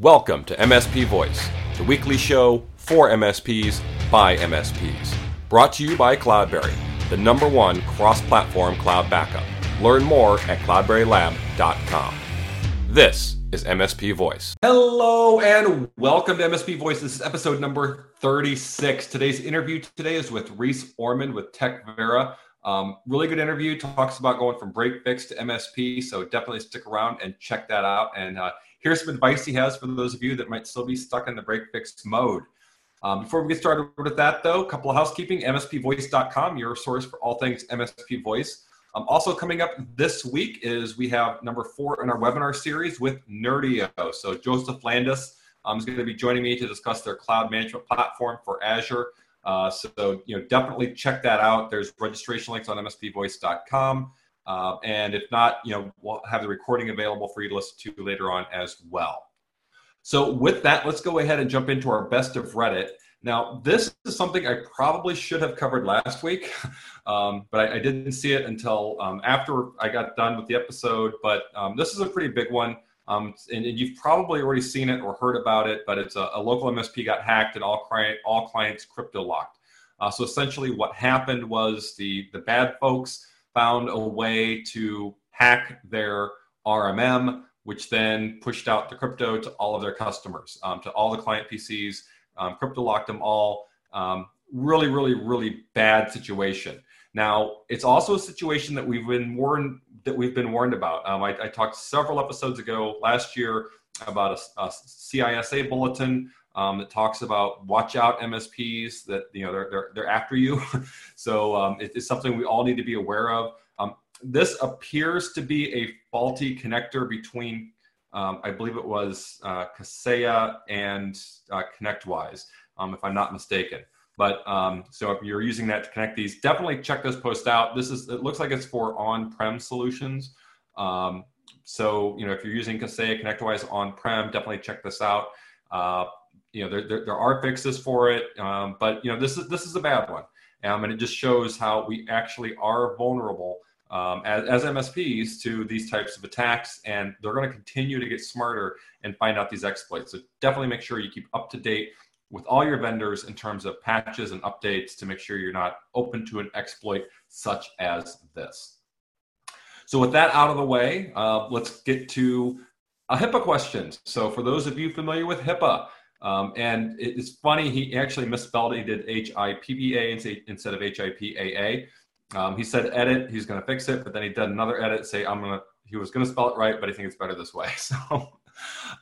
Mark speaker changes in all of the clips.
Speaker 1: Welcome to MSP Voice, the weekly show for MSPs by MSPs. Brought to you by Cloudberry, the number one cross platform cloud backup. Learn more at cloudberrylab.com. This is MSP Voice. Hello and welcome to MSP Voice. This is episode number 36. Today's interview today is with Reese Orman with TechVera. Um, really good interview. Talks about going from break fix to MSP. So definitely stick around and check that out. And uh, here's some advice he has for those of you that might still be stuck in the break fix mode. Um, before we get started with that, though, a couple of housekeeping mspvoice.com, your source for all things MSP voice. Um, also, coming up this week is we have number four in our webinar series with Nerdio. So, Joseph Landes um, is going to be joining me to discuss their cloud management platform for Azure. Uh, so, you know, definitely check that out. There's registration links on mspvoice.com. Uh, and if not, you know, we'll have the recording available for you to listen to later on as well. So with that, let's go ahead and jump into our best of Reddit. Now, this is something I probably should have covered last week, um, but I, I, didn't see it until um, after I got done with the episode. But um, this is a pretty big one, um, and, and, you've probably already seen it or heard about it. But it's a, a local MSP got hacked, and all client all clients crypto locked. Uh, so essentially, what happened was the the bad folks found a way to hack their RMM, which then pushed out the crypto to all of their customers, um, to all the client PCs, um, crypto locked them all. Um, really, really, really bad situation. Now, it's also a situation that we've been warned that we've been warned about. Um, I, I, talked several episodes ago last year about a, a CISA bulletin um, that talks about watch out MSPs that you know they're they're, they're after you. so um, it, it's something we all need to be aware of. Um, this appears to be a faulty connector between, um, I believe it was uh, Kaseya and uh, ConnectWise, um, if I'm not mistaken. But um, so if you're using that to connect these, definitely check this post out. This is it looks like it's for on-prem solutions. So you know if you're using Kaseya ConnectWise on-prem, definitely check this out. Uh, you know, there, there, there, are fixes for it, um, but you know, this is this is a bad one, um, and it just shows how we actually are vulnerable um, as, as MSPs to these types of attacks, and they're going to continue to get smarter and find out these exploits. So definitely make sure you keep up to date with all your vendors in terms of patches and updates to make sure you're not open to an exploit such as this. So with that out of the way, uh, let's get to a HIPAA question. So for those of you familiar with HIPAA, um, and it's funny, he actually misspelled it. He did H I P P A instead of H I P A A. Um, he said edit, he's going to fix it, but then he did another edit, say I'm going to, he was going to spell it right, but I think it's better this way. So,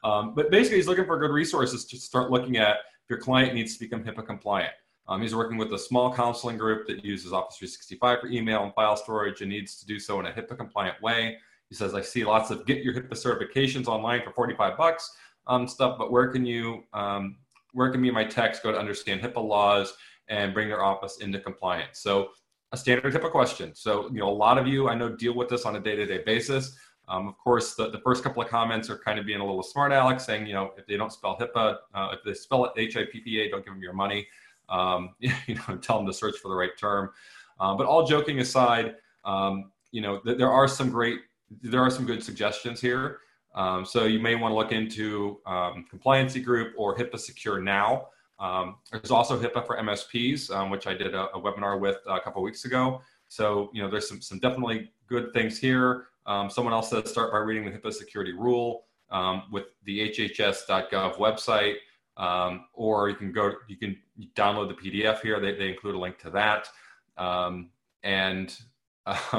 Speaker 1: um, but basically, he's looking for good resources to start looking at if your client needs to become HIPAA compliant. Um, he's working with a small counseling group that uses Office 365 for email and file storage and needs to do so in a HIPAA compliant way. He says, I see lots of get your HIPAA certifications online for 45 bucks um, stuff, but where can you, um, where can me and my techs go to understand HIPAA laws and bring their office into compliance? So a standard HIPAA question. So, you know, a lot of you I know deal with this on a day-to-day basis. Um, of course, the, the first couple of comments are kind of being a little smart aleck, saying, you know, if they don't spell HIPAA, uh, if they spell it H-I-P-P-A, don't give them your money. Um, you know, tell them to search for the right term. Uh, but all joking aside, um, you know, th- there are some great, there are some good suggestions here. Um, so you may want to look into um, Compliancy Group or HIPAA Secure Now. Um, there's also HIPAA for MSPs, um, which I did a, a, webinar with a couple weeks ago. So, you know, there's some, some definitely good things here. Um, someone else said start by reading the HIPAA security rule um, with the hhs.gov website, or you can go, you can download the PDF here. They, they include a link to that. And,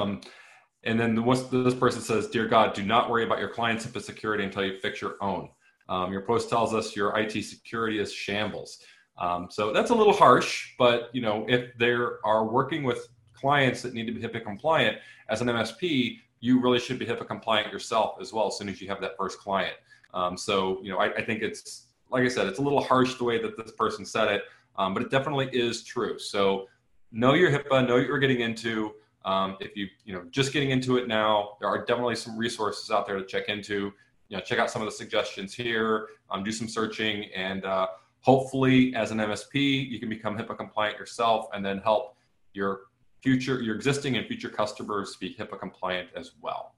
Speaker 1: and then the, this person says, Dear God, do not worry about your client's HIPAA security until you fix your own. Um, your post tells us your IT security is shambles. Um, so that's a little harsh, but you know if they are working with clients that need to be HIPAA compliant as an MSP, you really should be HIPAA compliant yourself as well as soon as you have that first client. Um, so you know I, I, think it's like I said, it's a little harsh the way that this person said it, um, but it definitely is true. So know your HIPAA, know what you're getting into. Um, if you you know just getting into it now, there are definitely some resources out there to check into you know, check out some of the suggestions here, um, do some searching, and uh, hopefully, as an MSP, you can become HIPAA compliant yourself, and then help your future, your existing and future customers be HIPAA compliant as well.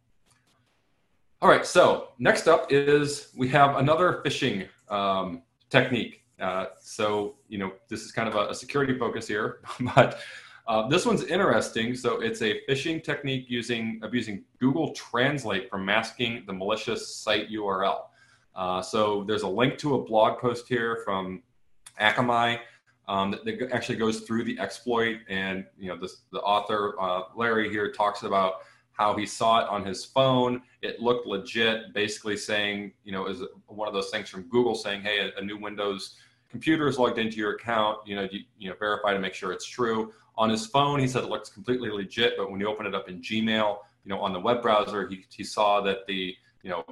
Speaker 1: All right, so next up is we have another phishing um, technique. Uh, so, you know, this is kind of a, a security focus here, but uh, this one's interesting. So, it's a phishing technique using abusing Google Translate for masking the malicious site URL. Uh, so, there's a link to a blog post here from Akamai um, that, that, actually goes through the exploit, and you know, this, the author uh, Larry here talks about how he saw it on his phone. It looked legit, basically saying, you know, is one of those things from Google saying, hey, a, a, new Windows computer is logged into your account. You know, you, you know, verify to make sure it's true. On his phone, he said it looks completely legit, but when you open it up in Gmail, you know, on the web browser, he, he saw that the, you know,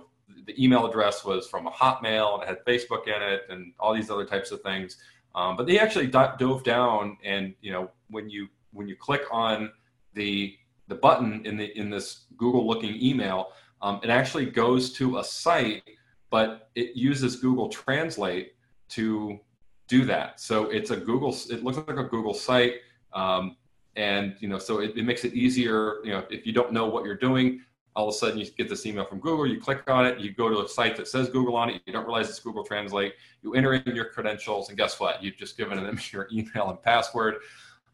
Speaker 1: the email address was from a Hotmail and it had Facebook in it and all these other types of things. Um, but they actually dove down and, you know, when you when you click on the the button in the in this Google looking email, um, it actually goes to a site, but it uses Google Translate to do that. So it's a Google. It looks like a Google site, um, and you know, so it, it makes it easier. You know, if you don't know what you're doing, all of a sudden you get this email from Google, you click on it, you go to a site that says Google on it, you don't realize it's Google Translate, you enter in your credentials, and guess what? You've just given them your email and password.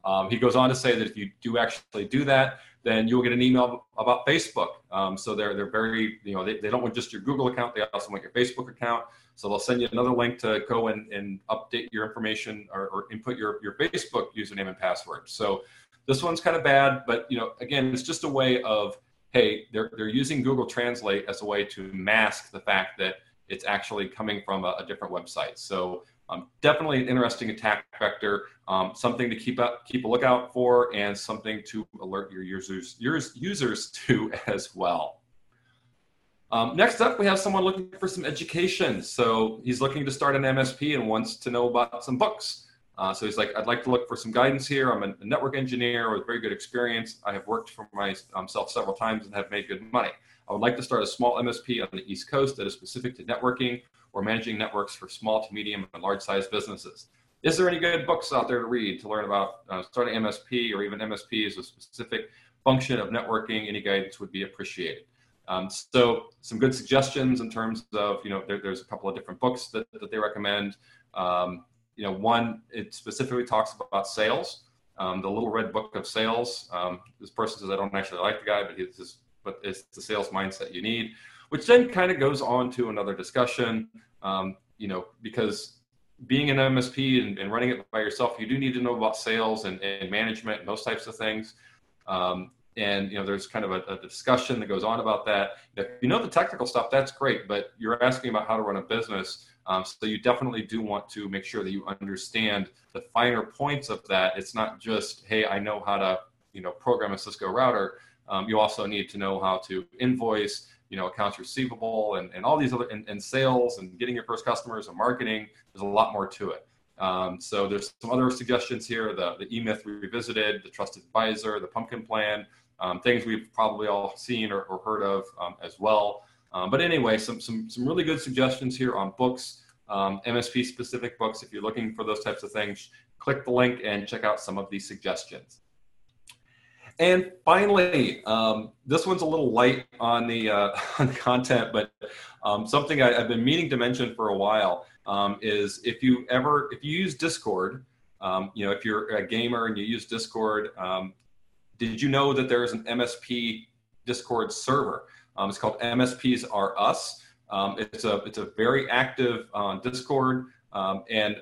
Speaker 1: Um, he goes on to say that if you do actually do that, then you'll get an email about Facebook. Um, so they're they're very you know they, they don't want just your Google account, they also want your Facebook account. So they'll send you another link to go and, and update your information or, or input your, your Facebook username and password. So this one's kind of bad, but you know again it's just a way of hey they're they're using Google Translate as a way to mask the fact that it's actually coming from a, a different website. So um, definitely an interesting attack vector, um, something to keep up, keep a lookout for, and something to alert your users users to as well. Um, next up, we have someone looking for some education. So he's looking to start an MSP and wants to know about some books. Uh, so he's like, I'd like to look for some guidance here. I'm a network engineer with very good experience. I have worked for myself several times and have made good money. I would like to start a small MSP on the East Coast that is specific to networking or managing networks for small to medium and large size businesses. Is there any good books out there to read to learn about uh, starting MSP or even MSP as a specific function of networking? Any guidance would be appreciated. Um, so some good suggestions in terms of, you know, there, there's a couple of different books that, that they recommend. Um, you know, one, it specifically talks about sales. Um, the Little Red Book of Sales. Um, this person says, I don't actually like the guy, but he's just, but it's the sales mindset you need which then kind of goes on to another discussion. Um, you know, because being an MSP and, and, running it by yourself, you do need to know about sales and, and management and those types of things. Um, and you know, there's kind of a, a, discussion that goes on about that. If you know the technical stuff, that's great, but you're asking about how to run a business. Um, so you definitely do want to make sure that you understand the finer points of that. It's not just, hey, I know how to, you know, program a Cisco router. Um, you also need to know how to invoice you know accounts receivable and, and all these other and, and sales and getting your first customers and marketing there's a lot more to it. Um, so there's some other suggestions here the, the e-myth revisited the trusted advisor the pumpkin plan um, things we've probably all seen or, or heard of um, as well. Um, but anyway some, some some really good suggestions here on books um, msp specific books. If you're looking for those types of things click the link and check out some of these suggestions and finally, um, this one's a little light on the, uh, on the content, but um, something I, have been meaning to mention for a while um, is if you ever if you use Discord, um, you know if you're a gamer and you use Discord, um, did you know that there's an MSP Discord server? Um, it's called MSPs Are Us. it's a it's a very active uh, Discord, and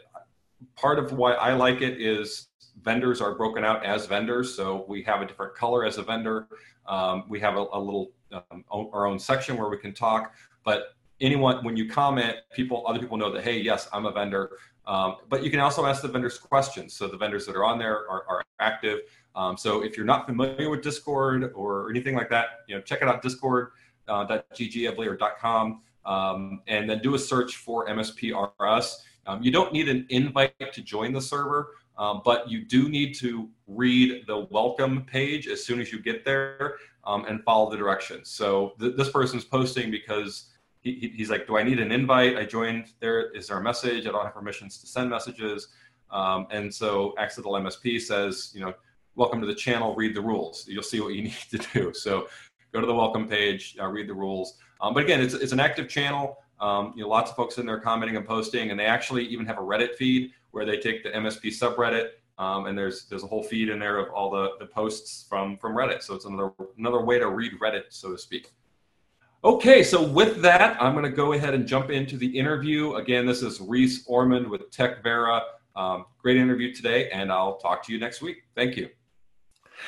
Speaker 1: part of why I like it is vendors are broken out as vendors. So we have a different color as a vendor. Um, we have a, a little um, our own section where we can talk. But anyone, when you comment, people, other people know that hey, yes, I'm a vendor. Um, but you can also ask the vendors questions. So the vendors that are on there are, are active. Um, so if you're not familiar with Discord or anything like that, you know, check it out discord.ggevely uh, or .com, um, and then do a search for MSPRS. Um, you don't need an invite to join the server. Um, but you do need to read the welcome page as soon as you get there um, and follow the directions. So th- this person's posting because he, he's like, Do I need an invite? I joined there. Is there a message? I don't have permissions to send messages. Um, and so Accidental MSP says, You know, welcome to the channel, read the rules. You'll see what you need to do. So go to the welcome page, uh, read the rules. Um, but again, it's, it's an active channel. Um, you know, lots of folks in there commenting and posting, and they actually even have a Reddit feed where they take the MSP subreddit um, and there's there's a whole feed in there of all the, the posts from from Reddit. So it's another another way to read Reddit, so to speak. Okay, so with that, I'm going to go ahead and jump into the interview. Again, this is Reese Ormond with TechVera. Um, great interview today, and I'll talk to you next week. Thank you.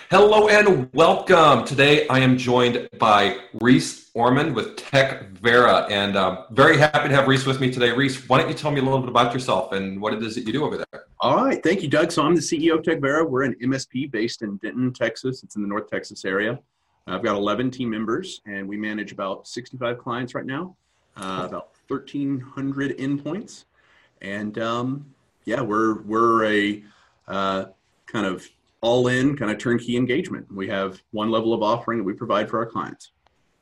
Speaker 1: Hello and welcome. Today I am joined by Reese Ormond with Tech Vera, and um, very happy to have Reese with me today. Reese, why don't you tell me a little bit about yourself and what it is that you do over there?
Speaker 2: All right, thank you, Doug. So I'm the CEO of Tech Vera. We're an MSP based in Denton, Texas. It's in the North Texas area. I've got 11 team members, and we manage about 65 clients right now, uh, about 1,300 endpoints, and um, yeah, we're we're a uh, kind of all-in kind of turnkey engagement. We have one level of offering that we provide for our clients.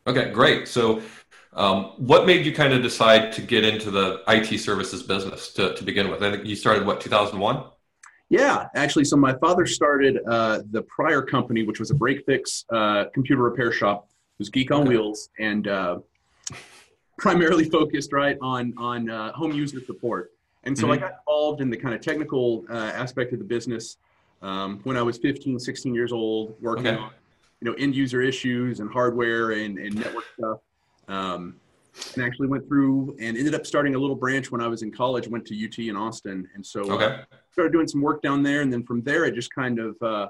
Speaker 1: Okay, great. So, um, what made you kind of decide to get into the IT services business to, to begin with? I think you started what 2001.
Speaker 2: Yeah, actually, so my father started uh, the prior company, which was a break fix uh, computer repair shop. It was Geek on okay. Wheels, and uh, primarily focused right on on uh, home user support. And so mm-hmm. I got involved in the kind of technical uh, aspect of the business um, when I was 15, 16 years old, working okay. on you know end user issues and hardware and, and network stuff. Um, and actually went through and ended up starting a little branch when I was in college. Went to UT in Austin, and so uh, okay. uh, started doing some work down there. And then from there, I just kind of uh,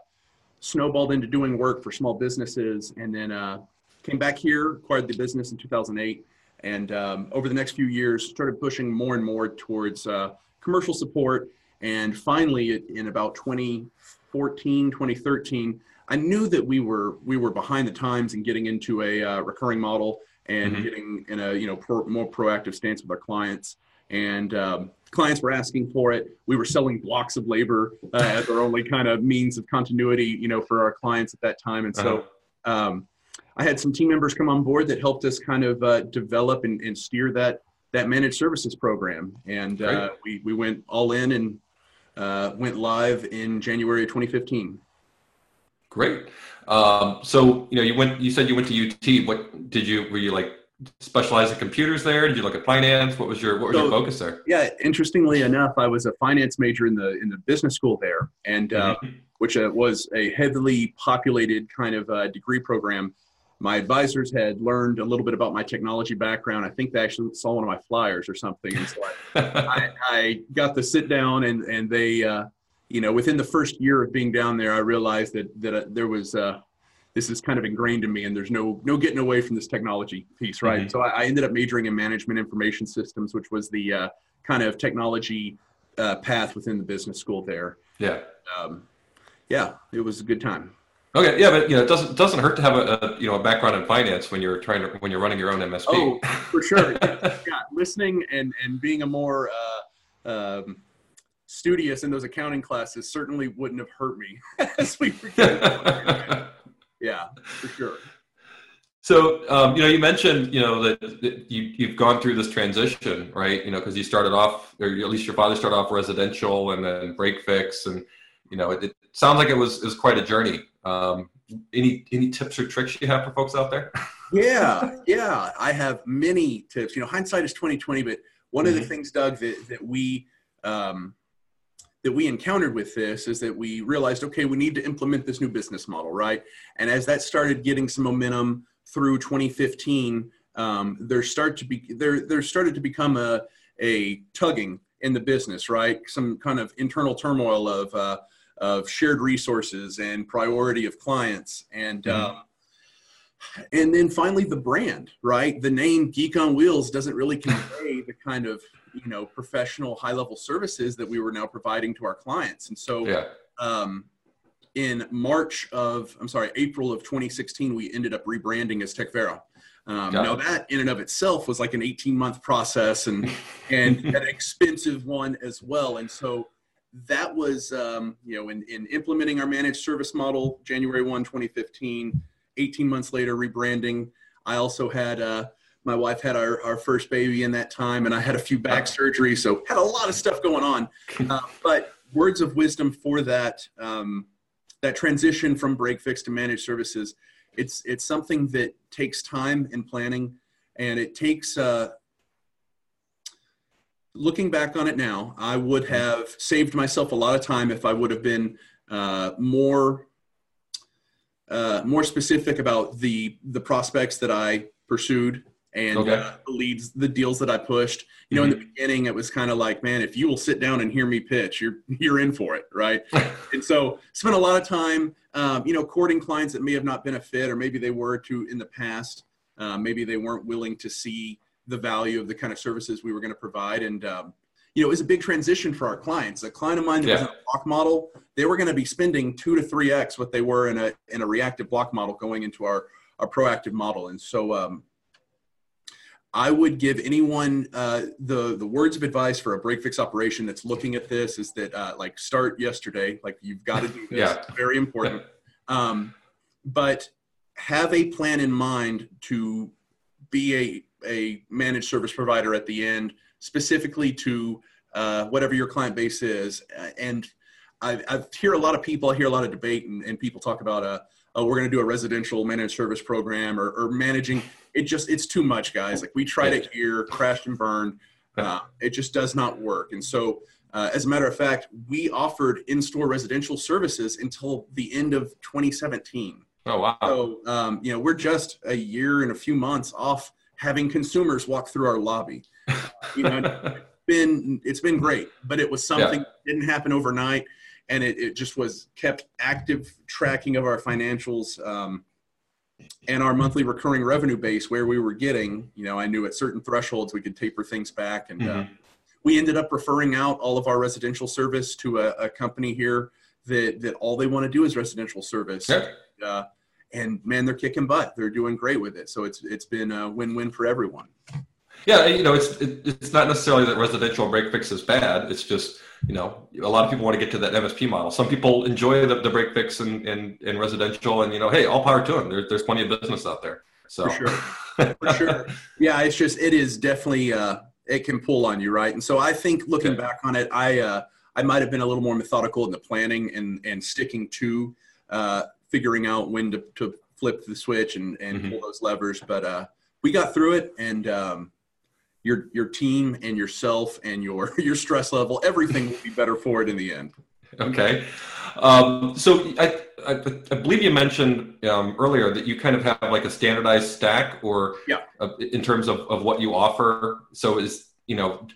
Speaker 2: snowballed into doing work for small businesses, and then uh, came back here, acquired the business in 2008, and um, over the next few years, started pushing more and more towards uh, commercial support. And finally, in about 2014, 2013, I knew that we were we were behind the times in getting into a uh, recurring model and mm-hmm. getting in a you know pro, more proactive stance with our clients. And um, clients were asking for it. We were selling blocks of labor uh, as our only kind of means of continuity, you know, for our clients at that time. And so, uh-huh. um, I had some team members come on board that helped us kind of uh, develop and, and, steer that that managed services program. And uh, we we went all in and uh, went live in January of 2015.
Speaker 1: Great. Um, so you know, you went. You said you went to UT. What did you? Were you like specialized in computers there? Did you look at finance? What was your What was so, your focus there?
Speaker 2: Yeah, interestingly enough, I was a finance major in the in the business school there, and uh, mm-hmm. which uh, was a heavily populated kind of uh, degree program. My advisors had learned a little bit about my technology background. I think they actually saw one of my flyers or something, and so I, I, I got to sit down and and they uh, you know, within the first year of being down there, I realized that that uh, there was uh, this is kind of ingrained in me, and there's no no getting away from this technology piece, right? Mm-hmm. So I, I, ended up majoring in management information systems, which was the uh, kind of technology uh, path within the business school there.
Speaker 1: Yeah.
Speaker 2: Um, yeah, it was a good time.
Speaker 1: Okay, yeah, but you know, it doesn't doesn't hurt to have a, a, you know a background in finance when you're trying to when you're running your own MSP.
Speaker 2: Oh, for sure. yeah, listening and and being a more uh, um, studious in those accounting classes certainly wouldn't have hurt me as we yeah for sure.
Speaker 1: So um, you know you mentioned you know that, that, you, you've gone through this transition right? You know because you started off or at least your father started off residential and then break fix and you know it, it sounds like it was it was quite a journey um, any any tips or tricks you have for folks out there
Speaker 2: yeah yeah i have many tips you know hindsight is 2020 but one mm-hmm. of the mm-hmm. things doug that, that we um, that we encountered with this is that we realized, okay, we need to implement this new business model, right? And as that started getting some momentum through 2015, um, there start to be there there started to become a a tugging in the business, right? Some kind of internal turmoil of uh, of shared resources and priority of clients, and mm-hmm. um, and then finally the brand, right? The name Geek on Wheels doesn't really convey the kind of you know professional high level services that we were now providing to our clients and so yeah. um, in march of i'm sorry april of 2016 we ended up rebranding as techvera um, now that in and of itself was like an 18 month process and and an expensive one as well and so that was um, you know in, in implementing our managed service model january 1 2015 18 months later rebranding. I also had uh, my wife had our, our first baby in that time and i had a few back surgeries so had a lot of stuff going on. Uh, but words of wisdom for that um, that transition from break fix to managed services it's it's something that takes time and planning and it takes. Uh, looking back on it now, I would
Speaker 1: Mm-hmm.
Speaker 2: have saved myself a lot of time if I would have been uh, more uh, more specific about the the prospects that I pursued and
Speaker 1: Okay.
Speaker 2: uh, the leads, the deals that I pushed. You know, in the beginning, it was kind of like, man, if you will sit down and hear me pitch, you're you're in for it, right? and so spent a lot of time, um, you know, courting clients that may have not been a fit, or maybe they were to in the past. Uh, maybe they weren't willing to see the value of the kind of services we were going to provide, and um, you know, it was a big transition for our clients. A client of mine that was in a block model, they were going to be spending two to three x what they were in a in a reactive block model going into our our proactive model, and so. Um, I would give anyone uh, the the words of advice for a break fix operation that's looking at this is that uh, like start yesterday, like you've got to do this.
Speaker 1: Yeah.
Speaker 2: It's very important. Um, but have a plan in mind to be a a managed service provider at the end, specifically to uh, whatever your client base is. And I, I hear a lot of people, I hear a lot of debate, and, and people talk about, uh, oh, we're going to do a residential managed service program or, or managing. It just, it's too much, guys. Like we tried it here, crashed and burned. Uh, it just does not work. And so, uh, as a matter of fact, we offered in-store residential services until the end of 2017.
Speaker 1: Oh wow.
Speaker 2: So, um, you know, we're just a year and a few months off having consumers walk through our lobby. You know, it's been it's been great, but it was something
Speaker 1: Yeah.
Speaker 2: that didn't happen overnight, and it, it just was kept active tracking of our financials um, and our monthly recurring revenue base where we were getting. You know, I knew at certain thresholds we could taper things back, and uh,
Speaker 1: Mhm.
Speaker 2: we ended up referring out all of our residential service to a, a company here that that all they want to do is residential service uh, and man, they're kicking butt. They're doing great with it. So it's it's been a win-win for everyone.
Speaker 1: Yeah, you know, it's it, it's not necessarily that residential break fix is bad. It's just you know a lot of people want to get to that MSP model. Some people enjoy the, the break fix and, and, and residential, and you know, hey, all power to them. There, there's plenty of business out there. So
Speaker 2: For sure. For sure. Yeah, it's just it is definitely uh, it can pull on you, right? And so I think looking back on it, I uh, I might have been a little more methodical in the planning and and sticking to uh, figuring out when to, to flip the switch and and
Speaker 1: Mhm.
Speaker 2: pull those levers. But uh, we got through it, and um, your your team and yourself and your your stress level, everything will be better for it in the end.
Speaker 1: Okay. Um, so I, I, I believe you mentioned um, earlier that you kind of have like a standardized stack or
Speaker 2: Yeah.
Speaker 1: uh, in terms of, of what you offer. So is, you know,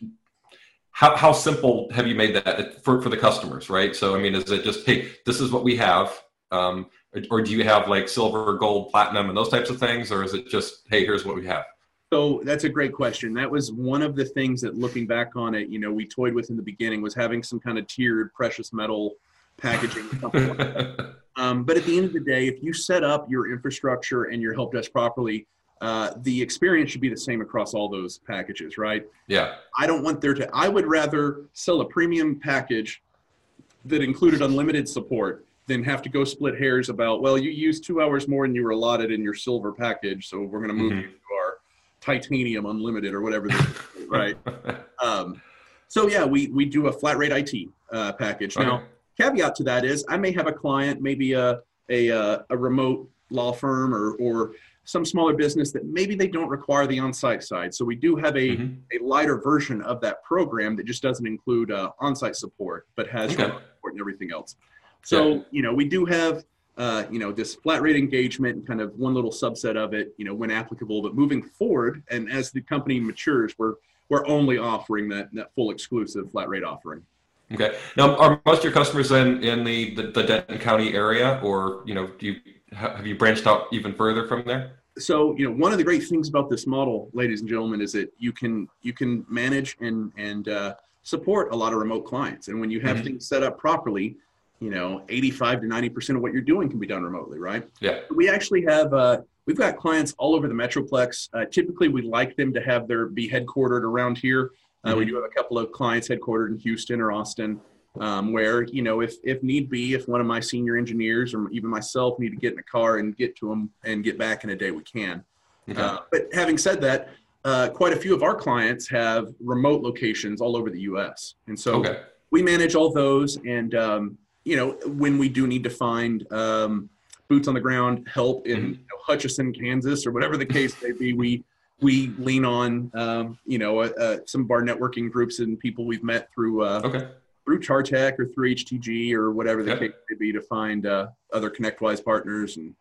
Speaker 1: how, how simple have you made that for, for the customers, right? So, I mean, is it just, hey, this is what we have? Um, or, do you have like silver, gold, platinum and those types of things? Or is it just, hey, here's what we have?
Speaker 2: So that's a great question. That was one of the things that looking back on it, you know, we toyed with in the beginning was having some kind of tiered precious metal packaging. something like. Um, but at the end of the day, if you set up your infrastructure and your help desk properly, uh, the experience should be the same across all those packages, right?
Speaker 1: yeah.
Speaker 2: I don't want there to, I would rather sell a premium package that included unlimited support than have to go split hairs about, well, you used two hours more than you were allotted in your silver package, so we're going to move
Speaker 1: Mhm.
Speaker 2: you to our titanium unlimited or whatever, this is, right? Um, so yeah, we, we do a flat rate IT uh, package. Now,
Speaker 1: Okay.
Speaker 2: caveat to that is I may have a client, maybe a, a, uh, a remote law firm or, or some smaller business that maybe they don't require the on-site side. So we do have a,
Speaker 1: Mhm.
Speaker 2: a lighter version of that program that just doesn't include uh, on-site support, but has
Speaker 1: Okay.
Speaker 2: support and everything else. So, you know, we do have, uh, you know, this flat rate engagement and kind of one little subset of it, you know, when applicable, but moving forward and as the company matures, we're, we're only offering that, that full exclusive flat rate offering.
Speaker 1: Okay. Now, are most of your customers in in the, the, the Denton County area, or you know, do you have you branched out even further from there?
Speaker 2: so you know one of the great things about this model ladies and gentlemen is that you can you can manage and and uh, support a lot of remote clients and when you have
Speaker 1: Mhm.
Speaker 2: things set up properly you know 85 to 90 percent of what you're doing can be done remotely right
Speaker 1: Yeah.
Speaker 2: we actually have uh, we've got clients all over the metroplex uh, typically we like them to have their be headquartered around here uh, we
Speaker 1: Mhm.
Speaker 2: do have a couple of clients headquartered in houston or austin um, where you know if if need be if one of my senior engineers or even myself need to get in a car and get to them and get back in a day we can
Speaker 1: Okay.
Speaker 2: uh, but having said that uh, quite a few of our clients have remote locations all over the us and so
Speaker 1: okay.
Speaker 2: we manage all those and um, you know when we do need to find um, boots on the ground help in
Speaker 1: Mhm.
Speaker 2: you know, hutchinson kansas or whatever the case may be we we lean on, um, you know, uh, uh, some of our networking groups and people we've met through uh,
Speaker 1: Okay.
Speaker 2: through Chartec or through HTG or whatever the
Speaker 1: Yep.
Speaker 2: case may be to find uh, other ConnectWise partners and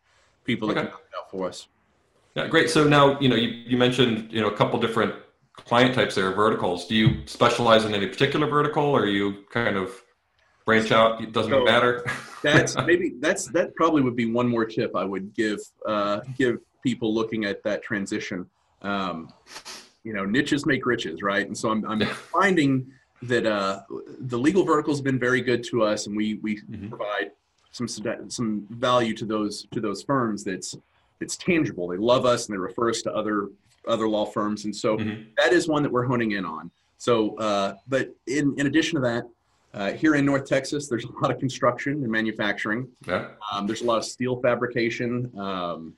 Speaker 2: people that
Speaker 1: Okay.
Speaker 2: can help out for us.
Speaker 1: Yeah, great. So now, you know, you, you mentioned, you know, a couple different client types there, verticals. Do you specialize in any particular vertical or are you kind of branch out? It doesn't
Speaker 2: So-
Speaker 1: matter.
Speaker 2: That's maybe that's that probably would be one more tip I would give uh, give people looking at that transition. Um, you know, niches make riches, right? And so I'm, I'm finding that uh, the legal vertical's been very good to us, and we we
Speaker 1: Mhm.
Speaker 2: provide some some value to those to those firms. That's it's tangible. They love us and they refer us to other other law firms, and so
Speaker 1: Mhm.
Speaker 2: that is one that we're honing in on. So, uh, but in in addition to that, uh, here in North Texas, there's a lot of construction and manufacturing.
Speaker 1: Yeah.
Speaker 2: Um, there's a lot of steel fabrication um,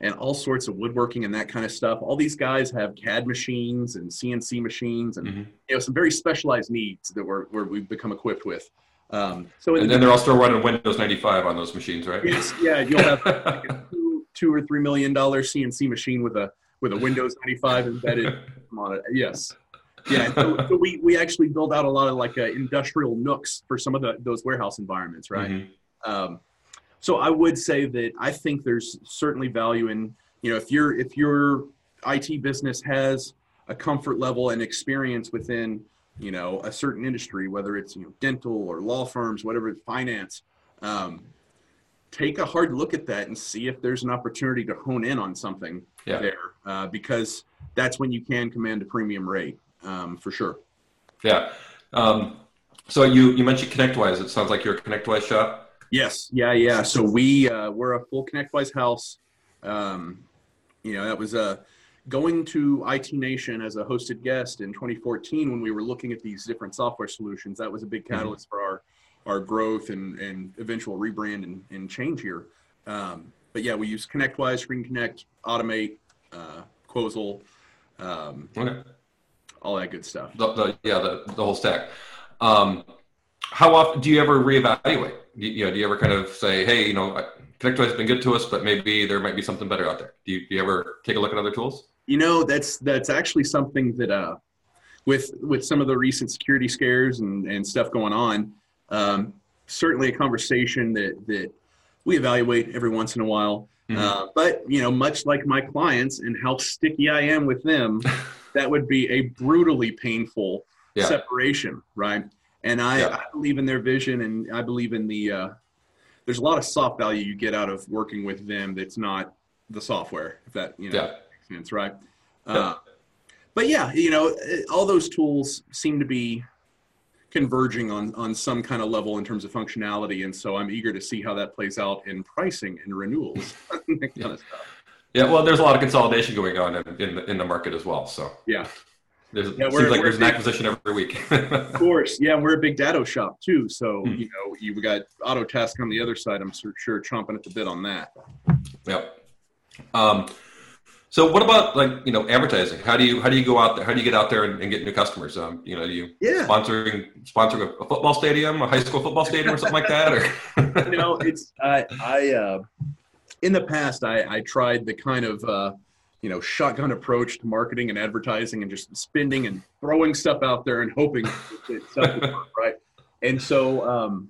Speaker 2: and all sorts of woodworking and that kind of stuff. All these guys have CAD machines and CNC machines and
Speaker 1: Mhm.
Speaker 2: you know some very specialized needs that we're, we're we've become equipped with. Um, so
Speaker 1: And
Speaker 2: the
Speaker 1: then they're all still running Windows 95 on those machines, right?
Speaker 2: Yes, yeah, you'll have like a two, two or three million dollar CNC machine with a with a Windows 95 embedded on it. Yes, yeah. So, so we we actually build out a lot of like uh, industrial nooks for some of the those warehouse environments, right?
Speaker 1: Mhm.
Speaker 2: Um, so I would say that I think there's certainly value in you know if your if your IT business has a comfort level and experience within you know a certain industry, whether it's you know dental or law firms, whatever, finance. Um, take a hard look at that and see if there's an opportunity to hone in on something
Speaker 1: Yeah.
Speaker 2: there, uh, because that's when you can command a premium rate um, for sure.
Speaker 1: Yeah. Um, so you, you mentioned ConnectWise. It sounds like you're a ConnectWise shop.
Speaker 2: Yes, yeah, yeah. So we uh, we're a full ConnectWise house. Um, you know, that was a going to IT Nation as a hosted guest in 2014 when we were looking at these different software solutions. That was a big catalyst for our our growth and and eventual rebrand and, and change here. Um, but yeah, we use ConnectWise, Screen Connect, Automate, uh, Quosal, um,
Speaker 1: Okay.
Speaker 2: All that good stuff.
Speaker 1: The, the, yeah, the, the whole stack. Um, how often do you ever reevaluate? You, you know, do you ever kind of say, hey, you know, ConnectWise has been good to us, but maybe there might be something better out there. Do you, do you ever take a look at other tools?
Speaker 2: You know, that's that's actually something that uh, with with some of the recent security scares and, and stuff going on, um, certainly a conversation that that we evaluate every once in a while.
Speaker 1: Mhm.
Speaker 2: Uh, but you know, much like my clients and how sticky I am with them, that would be a brutally painful
Speaker 1: Yeah.
Speaker 2: separation, right? And I,
Speaker 1: Yeah.
Speaker 2: I believe in their vision, and I believe in the. Uh, there's a lot of soft value you get out of working with them. That's not the software, if that you know
Speaker 1: Yeah.
Speaker 2: makes sense, right? Uh, but yeah, you know, all those tools seem to be converging on on some kind of level in terms of functionality, and so I'm eager to see how that plays out in pricing and renewals, that kind of stuff.
Speaker 1: Yeah, well, there's a lot of consolidation going on in, in, the, in the market as well. So
Speaker 2: Yeah,
Speaker 1: there's,
Speaker 2: Yeah,
Speaker 1: seems like there's an acquisition every week.
Speaker 2: of course. Yeah, we're a big Datto shop too, so
Speaker 1: Hmm.
Speaker 2: you know, you've got Autotask on the other side. I'm sur- sure chomping at the bit on that.
Speaker 1: Yep. Um, so what about like you know advertising? How do you how do you go out there? How do you get out there and, and get new customers? Um, you know, do you
Speaker 2: Yeah.
Speaker 1: sponsoring sponsoring a, a football stadium, a high school football stadium, or something like that? Or
Speaker 2: you know, it's I I uh, in the past I I tried the kind of uh, you know shotgun approach to marketing and advertising and just spending and throwing stuff out there and hoping that stuff would work, right? And so um,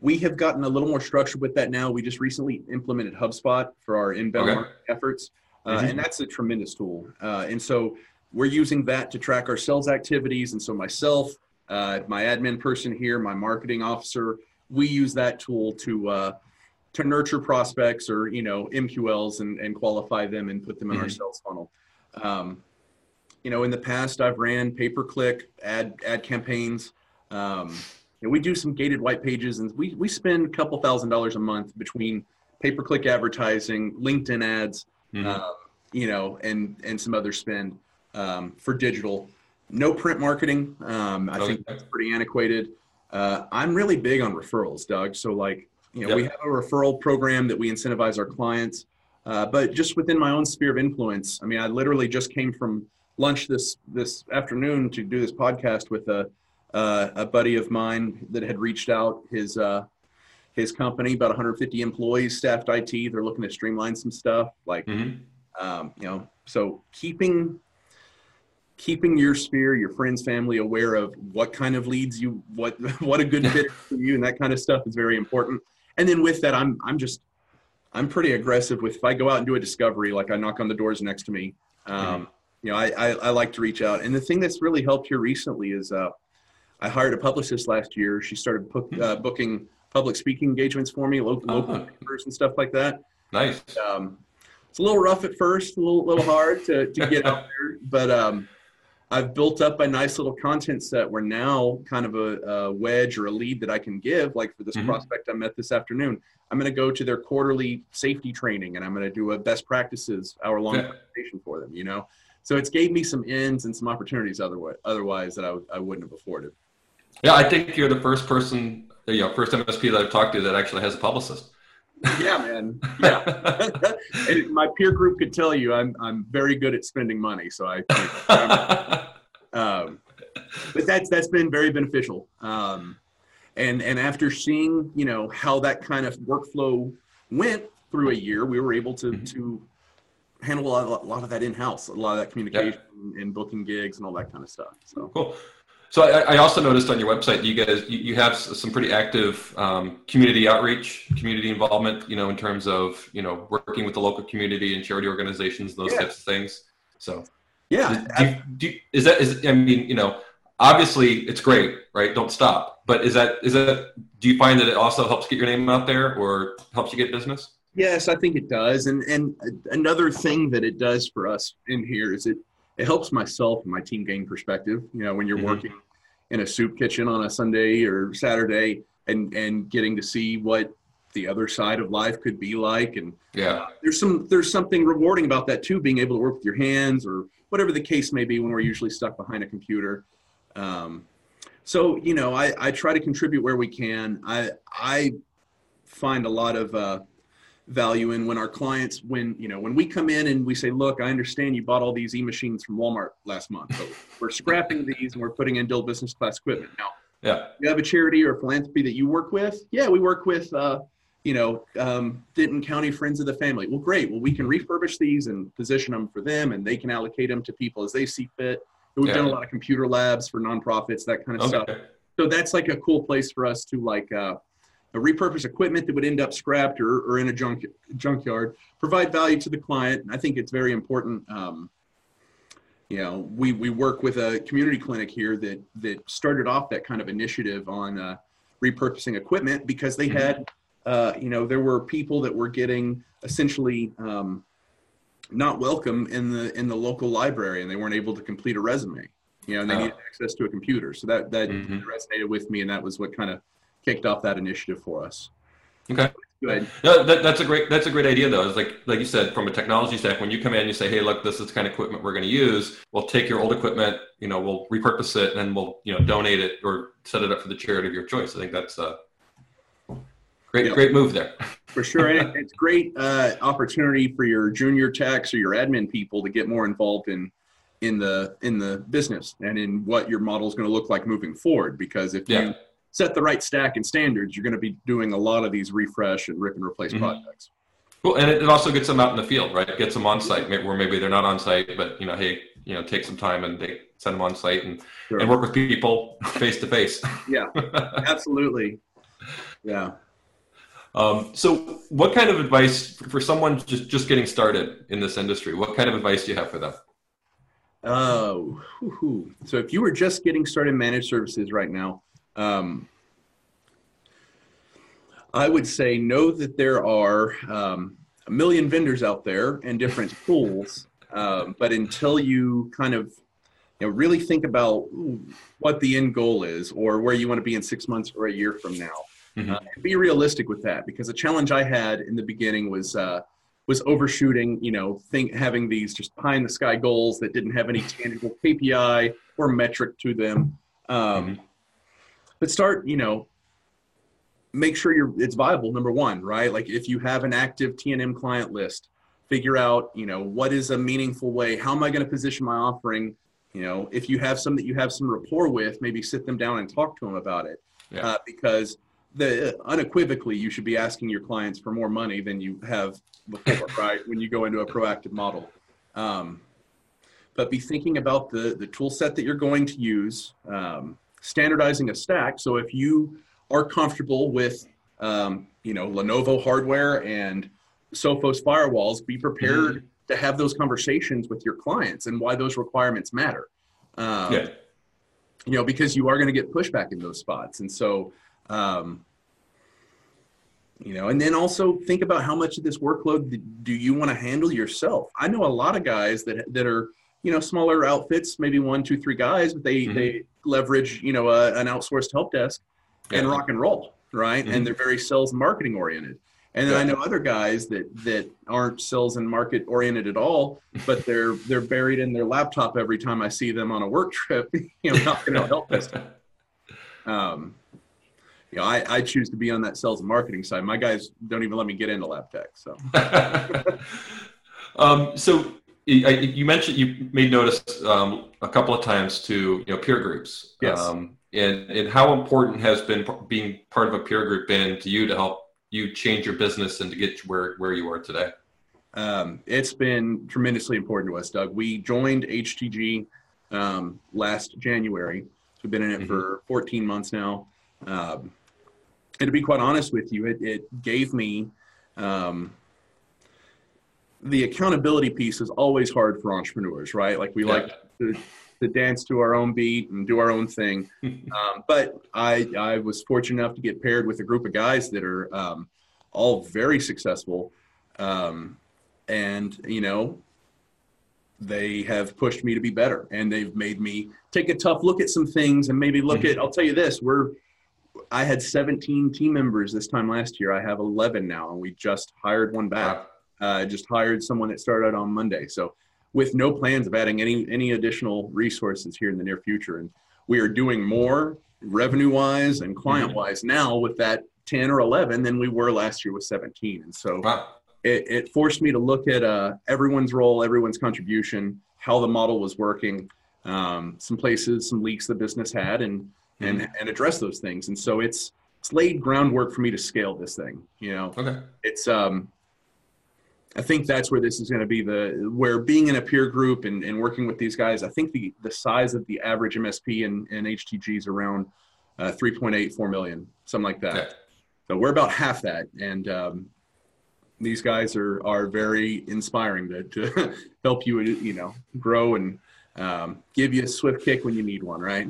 Speaker 2: we have gotten a little more structured with that now. We just recently implemented HubSpot for our inbound
Speaker 1: Okay.
Speaker 2: marketing efforts, uh,
Speaker 1: Mhm.
Speaker 2: and that's a tremendous tool. Uh, and so we're using that to track our sales activities. And so myself, uh, my admin person here, my marketing officer, we use that tool to uh, to nurture prospects or you know MQLs and, and qualify them and put them in our
Speaker 1: Mhm.
Speaker 2: sales funnel. Um, you know, in the past, I've ran pay per click ad ad campaigns. Um, you know, we do some gated white pages, and we we spend a couple thousand dollars a month between pay per click advertising, LinkedIn ads,
Speaker 1: Mhm.
Speaker 2: um, you know, and and some other spend um, for digital. No print marketing. Um, I think that's pretty antiquated. Uh, I'm really big on referrals, Doug. So like, you know,
Speaker 1: Yep.
Speaker 2: we have a referral program that we incentivize our clients. Uh, but just within my own sphere of influence, I mean, I literally just came from lunch this this afternoon to do this podcast with a uh, a buddy of mine that had reached out. His uh, his company, about 150 employees, staffed IT. They're looking to streamline some stuff. Like,
Speaker 1: Mhm.
Speaker 2: um, you know, so keeping keeping your sphere, your friends, family aware of what kind of leads you, what what a good fit for you, and that kind of stuff is very important. And then with that, I'm I'm just I'm pretty aggressive with if I go out and do a discovery, like I knock on the doors next to me. Um. You know, I, I, I like to reach out. And the thing that's really helped here recently is uh, I hired a publicist last year. She started book, hmm. uh, booking public speaking engagements for me, local, uh-huh. local papers and stuff like that.
Speaker 1: Nice.
Speaker 2: Um, it's a little rough at first, a little, little hard to, to get out there, but um, I've built up a nice little content set where now kind of a, a wedge or a lead that I can give, like for this mm-hmm. prospect I met this afternoon, I'm going to go to their quarterly safety training and I'm going to do a best practices hour long yeah. presentation for them, you know? So it's gave me some ends and some opportunities otherwise, otherwise that I, I wouldn't have afforded.
Speaker 1: Yeah, I think you're the first person, you know, first MSP that I've talked to that actually has a publicist.
Speaker 2: Yeah, man. Yeah. and my peer group could tell you I'm I'm very good at spending money, so I. um, but that's that's been very beneficial. Um, and and after seeing you know how that kind of workflow went through a year, we were able to mm-hmm. to handle a lot, a lot, of that in house, a lot of that communication yep. and booking gigs and all that kind of stuff. So
Speaker 1: cool. So I, I, also noticed on your website you guys you, you have some pretty active um, community outreach, community involvement. You know, in terms of you know working with the local community and charity organizations, those yeah. types of things. So
Speaker 2: yeah,
Speaker 1: do do you, is that is I mean you know obviously it's great, right? Don't stop. But is that is that do you find that it also helps get your name out there or helps you get business?
Speaker 2: Yes, I think it does. And and another thing that it does for us in here is it it helps myself and my team gain perspective. You know, when you're mm-hmm. working in a soup kitchen on a Sunday or Saturday and and getting to see what the other side of life could be like. And
Speaker 1: yeah. uh,
Speaker 2: there's some there's something rewarding about that too being able to work with your hands or whatever the case may be when we're usually stuck behind a computer. Um, so you know I, I try to contribute where we can. I i find a lot of uh, value in when our clients when you know when we come in and we say look i understand you bought all these eMachines from walmart last month but we're scrapping these and we're putting in Dell business class equipment. Now
Speaker 1: yeah.
Speaker 2: you have a charity or a philanthropy that you work with? Yeah we work with uh, you know um, denton county friends of the family. Well great. Well we can refurbish these and position them for them and they can allocate them to people as they see fit. We've yeah. done a lot of computer labs for nonprofits that kind of okay. stuff. So that's like a cool place for us to like uh, repurpose equipment that would end up scrapped or, or in a junk, junkyard, provide value to the client. And I think it's very important. Um, you know, we, we work with a community clinic here that, that started off that kind of initiative on uh, repurposing equipment because they mm-hmm. had, uh, you know, there were people that were getting essentially um, not welcome in the in the local library and they weren't able to complete a resume. You know, and they oh. needed access to a computer. So that that mm-hmm. resonated with me, and that was what kind of kicked off that initiative for us.
Speaker 1: Okay. Good. No, that, that's a great that's a great idea though. It's like like you said, from a technology stack, when you come in and you say, hey, look, this is the kind of equipment we're going to use. We'll take your old equipment, you know, we'll repurpose it, and then we'll you know donate it or set it up for the charity of your choice. I think that's a great great move there.
Speaker 2: For sure, and it's great uh, opportunity for your junior techs or your admin people to get more involved in in the in the business and in what your model is going to look like moving forward. Because if yeah. you set the right stack and standards, you're going to be doing a lot of these refresh and rip and replace mm-hmm. projects.
Speaker 1: Well, and it, also gets them out in the field, right? It gets them on site where maybe they're not on site, but you know, hey, you know, take some time and they send them on site and, sure. and work with people face to face.
Speaker 2: Yeah, absolutely. Yeah.
Speaker 1: Um, so, what kind of advice for someone just just getting started in this industry? What kind of advice do you have for them?
Speaker 2: Oh, so if you were just getting started in managed services right now, um, I would say know that there are um, a million vendors out there and different tools, um, but until you kind of you know, really think about what the end goal is or where you want to be in six months or a year from now. Mm-hmm. Uh, be realistic with that because the challenge I had in the beginning was uh, was overshooting. You know, think having these just pie in the sky goals that didn't have any tangible KPI or metric to them. Um, mm-hmm but start you know make sure you're it's viable number one right? Like if you have an active tnm client list figure out you know what is a meaningful way how am i going to position my offering? You know if you have some that you have some rapport with maybe sit them down and talk to them about it. Yeah. uh, because the unequivocally you should be asking your clients for more money than you have before right when you go into a proactive model. Um, but be thinking about the, the tool set that you're going to use, um, standardizing a stack. So if you are comfortable with, um, you know, Lenovo hardware and Sophos firewalls, be prepared mm-hmm. to have those conversations with your clients and why those requirements matter. Um, yeah. You know, because you are going to get pushback in those spots. And so, um, you know and then also think about how much of this workload do you want to handle yourself i know a lot of guys that that are you know smaller outfits maybe one two three guys but they mm-hmm. they leverage you know a, an outsourced help desk yeah. and rock and roll right mm-hmm. and they're very sales and marketing oriented and then yeah. I know other guys that that aren't sales and market oriented at all, but they're they're buried in their laptop every time I see them on a work trip, you know, not going to help us. Um, you know, I, I choose to be on that sales and marketing side. My guys don't even let me get into LabTech. So,
Speaker 1: um, so you mentioned you made notice um, a couple of times to you know peer groups.
Speaker 2: Yes. Um,
Speaker 1: and and how important has been being part of a peer group been to you to help you change your business and to get to where where you are today?
Speaker 2: Um, it's been tremendously important to us, Doug. We joined HTG um, last January. So we've been in it mm-hmm. for 14 months now. Um, and to be quite honest with you, it, it gave me um, the accountability piece is always hard for entrepreneurs, right? Like we yeah. like to, to, dance to our own beat and do our own thing. um, but I, I was fortunate enough to get paired with a group of guys that are um, all very successful. Um, and, you know, they have pushed me to be better and they've made me take a tough look at some things and maybe look mm-hmm. at, I'll tell you this, we're, I had 17 team members this time last year. I have 11 now, and we just hired one back. Uh, just hired someone that started out on Monday. So, with no plans of adding any any additional resources here in the near future, and we are doing more revenue wise and client wise mm-hmm. now with that 10 or 11 than we were last year with 17. And so, wow. it, it, forced me to look at uh, everyone's role, everyone's contribution, how the model was working, um, some places, some leaks the business had, and and mm-hmm. and address those things. And so it's it's laid groundwork for me to scale this thing. You know,
Speaker 1: okay.
Speaker 2: It's um, I think that's where this is going to be the where being in a peer group and, and working with these guys. I think the the size of the average MSP and, and HTG is around uh, 3.8, 4 million, something like that. Okay. So we're about half that, and um, these guys are are very inspiring to, to help you you know grow and um, give you a swift kick when you need one, right?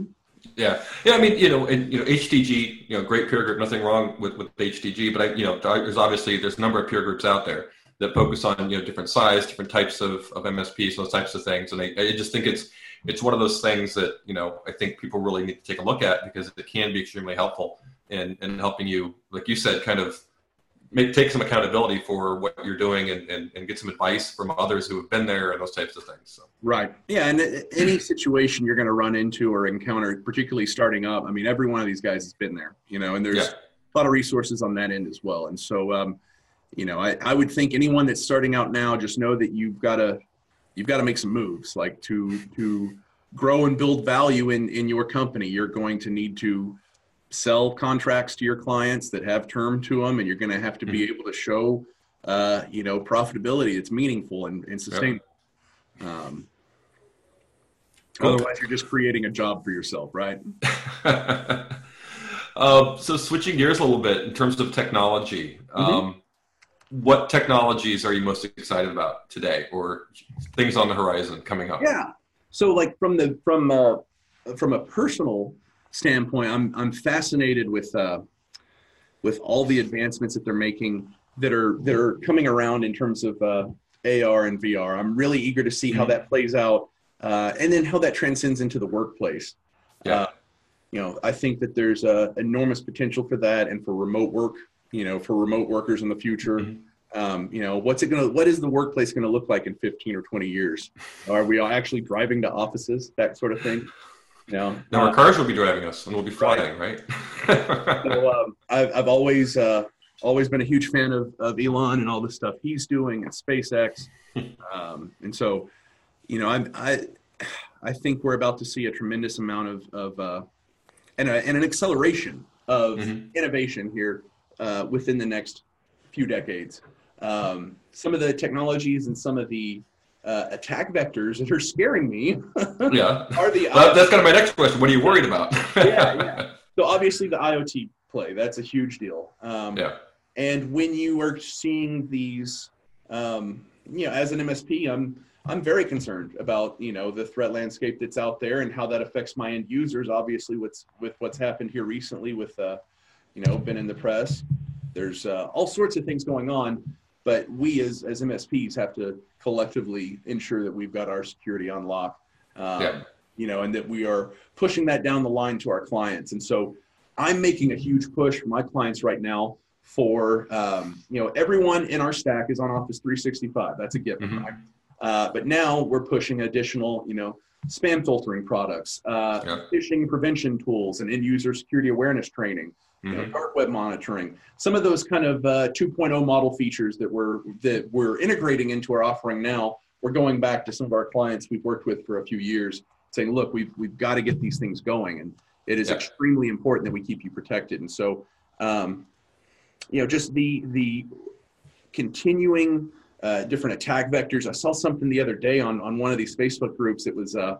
Speaker 1: Yeah, yeah. I mean, you know, and, you know, HTG, you know, great peer group. Nothing wrong with with HTG, but I, you know, there's obviously there's a number of peer groups out there that focus on you know different size, different types of of MSPs, those types of things. And I, I just think it's it's one of those things that you know I think people really need to take a look at because it can be extremely helpful in in helping you, like you said, kind of make take some accountability for what you're doing and, and, and get some advice from others who have been there and those types of things. So.
Speaker 2: Right. Yeah. And any situation you're going to run into or encounter, particularly starting up, I mean, every one of these guys has been there, you know, and there's yeah. a lot of resources on that end as well. And so, um, you know, I, I would think anyone that's starting out now, just know that you've got to, you've got to make some moves like to, to grow and build value in, in your company. You're going to need to, sell contracts to your clients that have term to them, and you're going to have to be mm-hmm. able to show, uh, you know, profitability that's meaningful and, and sustainable. Yep. Um, otherwise, you're just creating a job for yourself, right?
Speaker 1: uh, so, switching gears a little bit in terms of technology, mm-hmm. What technologies are you most excited about today, or things on the horizon coming up?
Speaker 2: Yeah. So, like from the from uh, from a personal standpoint, I'm I'm fascinated with uh, with all the advancements that they're making that are that are coming around in terms of uh, AR and VR. I'm really eager to see how mm-hmm. that plays out, uh, and then how that transcends into the workplace. Yeah. Uh, you know, I think that there's uh, enormous potential for that, and for remote work. You know, for remote workers in the future. Mm-hmm. Um, you know, what's it gonna? What is the workplace gonna look like in 15 or 20 years? Are we actually driving to offices? That sort of thing.
Speaker 1: No, now our cars will be driving us, and we'll be flying, right?
Speaker 2: right? so, um, I've, I've always uh, always been a huge fan of, of Elon and all the stuff he's doing at SpaceX, um, and so you know, I I I think we're about to see a tremendous amount of of uh, and, a, and an acceleration of mm-hmm. innovation here uh, within the next few decades. Um, some of the technologies and some of the uh, attack vectors that are scaring me
Speaker 1: Yeah.
Speaker 2: are the
Speaker 1: Well, that's kind of my next question. What are you worried about?
Speaker 2: Yeah, yeah. so obviously the IoT play that's a huge deal. Um,
Speaker 1: Yeah.
Speaker 2: And when you are seeing these, um, you know, as an MSP, I'm I'm very concerned about you know the threat landscape that's out there and how that affects my end users. Obviously, what's with what's happened here recently with, uh, you know, been in the press. There's uh, all sorts of things going on, but we as as MSPs have to collectively ensure that we've got our security on lock. Um,
Speaker 1: Yeah.
Speaker 2: You know, and that we are pushing that down the line to our clients. And so, I'm making a huge push for my clients right now for um, you know everyone in our stack is on Office 365. That's a given.
Speaker 1: Mhm.
Speaker 2: Right? Uh, but now we're pushing additional you know spam filtering products, uh,
Speaker 1: Yeah.
Speaker 2: phishing prevention tools, and end user security awareness training, you know, dark web monitoring. Some of those kind of uh, 2.0 model features that we're that we're integrating into our offering now. We're going back to some of our clients we've worked with for a few years, saying, "Look, we've we've got to get these things going, and it is
Speaker 1: Yeah.
Speaker 2: extremely important that we keep you protected." And so, um, you know, just the the continuing uh, different attack vectors. I saw something the other day on on one of these Facebook groups. It was, uh,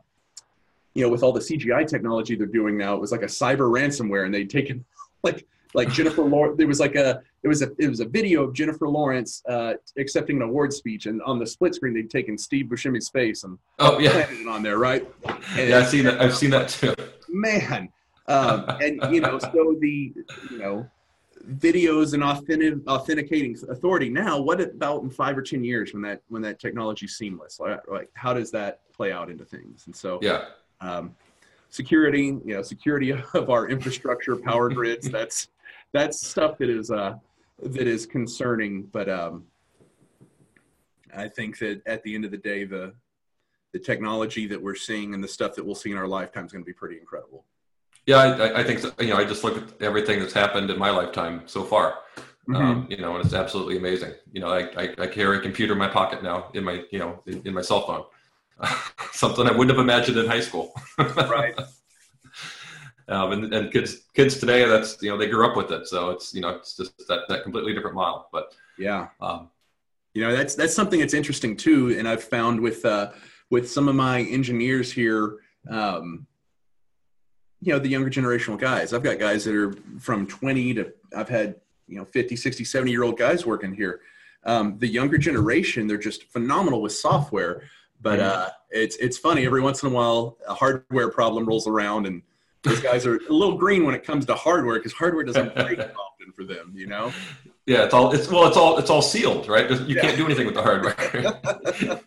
Speaker 2: you know, with all the CGI technology they're doing now, it was like a cyber ransomware, and they'd taken like like Jennifer Lawrence. There was like a it was a it was a video of Jennifer Lawrence uh, accepting an award speech, and on the split screen they'd taken Steve Buscemi's face and
Speaker 1: Oh yeah.
Speaker 2: planted it on there, right? And
Speaker 1: Yeah, I've seen that. I've seen that too.
Speaker 2: man um, and you know so the you know videos and authentic, authenticating authority now what about in five or ten years when that when that technology is seamless like, like how does that play out into things and so
Speaker 1: Yeah.
Speaker 2: um, security you know security of our infrastructure power grids that's that's stuff that is uh that is concerning but um i think that at the end of the day the the technology that we're seeing and the stuff that we'll see in our lifetime is going to be pretty incredible
Speaker 1: Yeah, I, I- think so. you know. I just look at everything that's happened in my lifetime so far.
Speaker 2: Mm-hmm.
Speaker 1: Um, you know, and it's absolutely amazing. You know, I, I, I carry a computer in my pocket now, in my you know, in, in my cell phone. Something I wouldn't have imagined in high school.
Speaker 2: right.
Speaker 1: Um, and, and kids kids today, that's you know, they grew up with it, so it's you know, it's just that that completely different model. But
Speaker 2: yeah.
Speaker 1: um,
Speaker 2: you know that's that's something that's interesting too. And i've found with uh with some of my engineers here um you know the younger generational guys. I've got guys that are from 20 to i've had you know 50 60 70 year old guys working here. Um, the younger generation they're just phenomenal with software but uh, it's it's funny every once in a while a hardware problem rolls around and those guys are a little green when it comes to hardware because hardware doesn't break often for them you know
Speaker 1: yeah, it's all it's well, it's all it's all sealed, right? You
Speaker 2: Yeah.
Speaker 1: can't do anything with the hardware.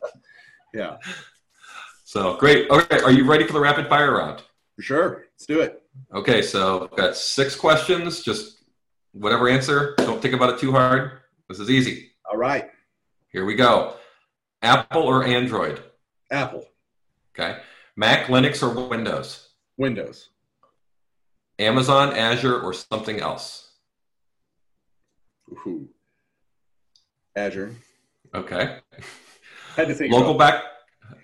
Speaker 2: yeah
Speaker 1: so great. Okay, are you ready for the rapid fire round?
Speaker 2: for sure let's do it
Speaker 1: Okay, so I've got six questions. Just whatever answer. Don't think about it too hard. This is easy.
Speaker 2: all right
Speaker 1: Here we go. Apple or Android?
Speaker 2: Apple
Speaker 1: Okay. Mac, Linux, or Windows?
Speaker 2: windows
Speaker 1: Amazon, Azure, or something else?
Speaker 2: Ooh. azure
Speaker 1: Okay.
Speaker 2: had to think
Speaker 1: Local back.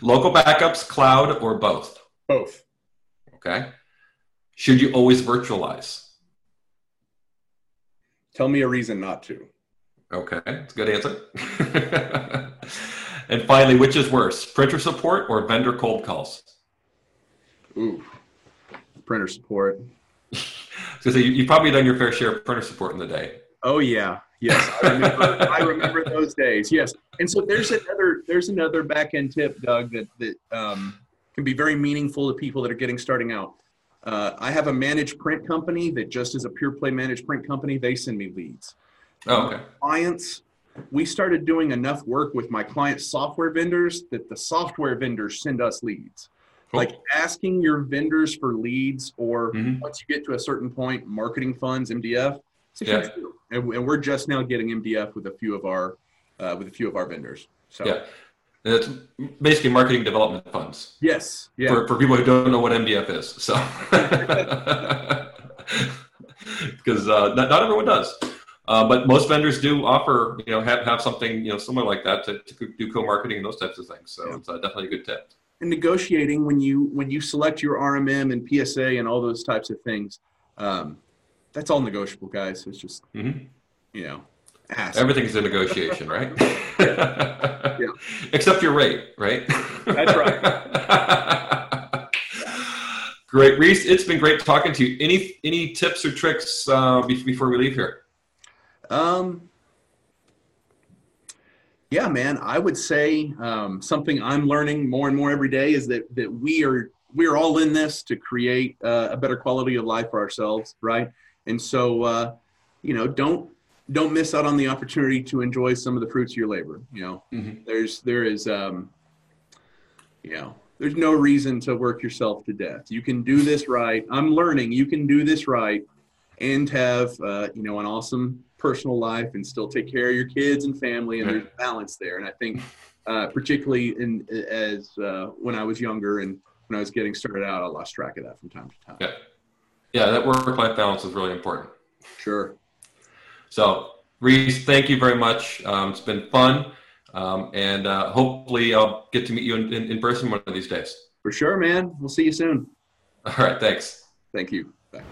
Speaker 1: Local backups, cloud, or both?
Speaker 2: both
Speaker 1: Okay. Should you always virtualize?
Speaker 2: tell me a reason not to
Speaker 1: Okay, that's a good answer. and finally, which is worse, printer support or vendor cold calls?
Speaker 2: Ooh. printer support
Speaker 1: So you, you've probably done your fair share of printer support in the day.
Speaker 2: Oh yeah, yes, I remember. I remember those days. Yes, and so there's another there's another back end tip, Doug, that that um, can be very meaningful to people that are getting starting out. Uh, I have a managed print company that just is a pure play managed print company, they send me leads.
Speaker 1: Oh, okay.
Speaker 2: Clients, we started doing enough work with my client software vendors that the software vendors send us leads.
Speaker 1: Cool.
Speaker 2: Like asking your vendors for leads, or
Speaker 1: Mhm.
Speaker 2: once you get to a certain point, marketing funds, MDF.
Speaker 1: Yeah.
Speaker 2: And, and we're just now getting MDF with a few of our uh, with a few of our vendors. So
Speaker 1: Yeah. And it's basically marketing development funds
Speaker 2: yes, yeah,
Speaker 1: for, for people who don't know what MDF is. So, because uh, not, not everyone does. Uh, but most vendors do offer, you know, have, have something, you know, similar like that to, to do co-marketing and those types of things. So
Speaker 2: Yeah.
Speaker 1: it's uh, definitely a good tip.
Speaker 2: and negotiating when you when you select your RMM and PSA and all those types of things. Um, that's all negotiable, guys. It's just
Speaker 1: hmm
Speaker 2: you know Ask.
Speaker 1: Everything's a negotiation, right?
Speaker 2: yeah.
Speaker 1: Except your rate, right?
Speaker 2: That's right.
Speaker 1: great, Reese. It's been great talking to you. Any any tips or tricks uh, before we leave here?
Speaker 2: Um. Yeah, man. I would say um, something I'm learning more and more every day is that that we are we are all in this to create uh, a better quality of life for ourselves, right? And so, uh, you know, don't don't miss out on the opportunity to enjoy some of the fruits of your labor. You know, mm-hmm. there's there is, um, you know, there's no reason to work yourself to death. You can do this right. I'm learning. You can do this right, and have uh, you know an awesome personal life, and still take care of your kids and family. And there's balance there. And I think, uh, particularly in as uh, when I was younger and when I was getting started out, I lost track of that from time to time.
Speaker 1: Yeah, yeah, that work-life balance is really important.
Speaker 2: Sure.
Speaker 1: So, Reese, thank you very much. Um, it's been fun. Um, and uh, hopefully, I'll get to meet you in, in, in person one of these days.
Speaker 2: For sure, man. We'll see you soon.
Speaker 1: All right. Thanks.
Speaker 2: Thank you. Bye.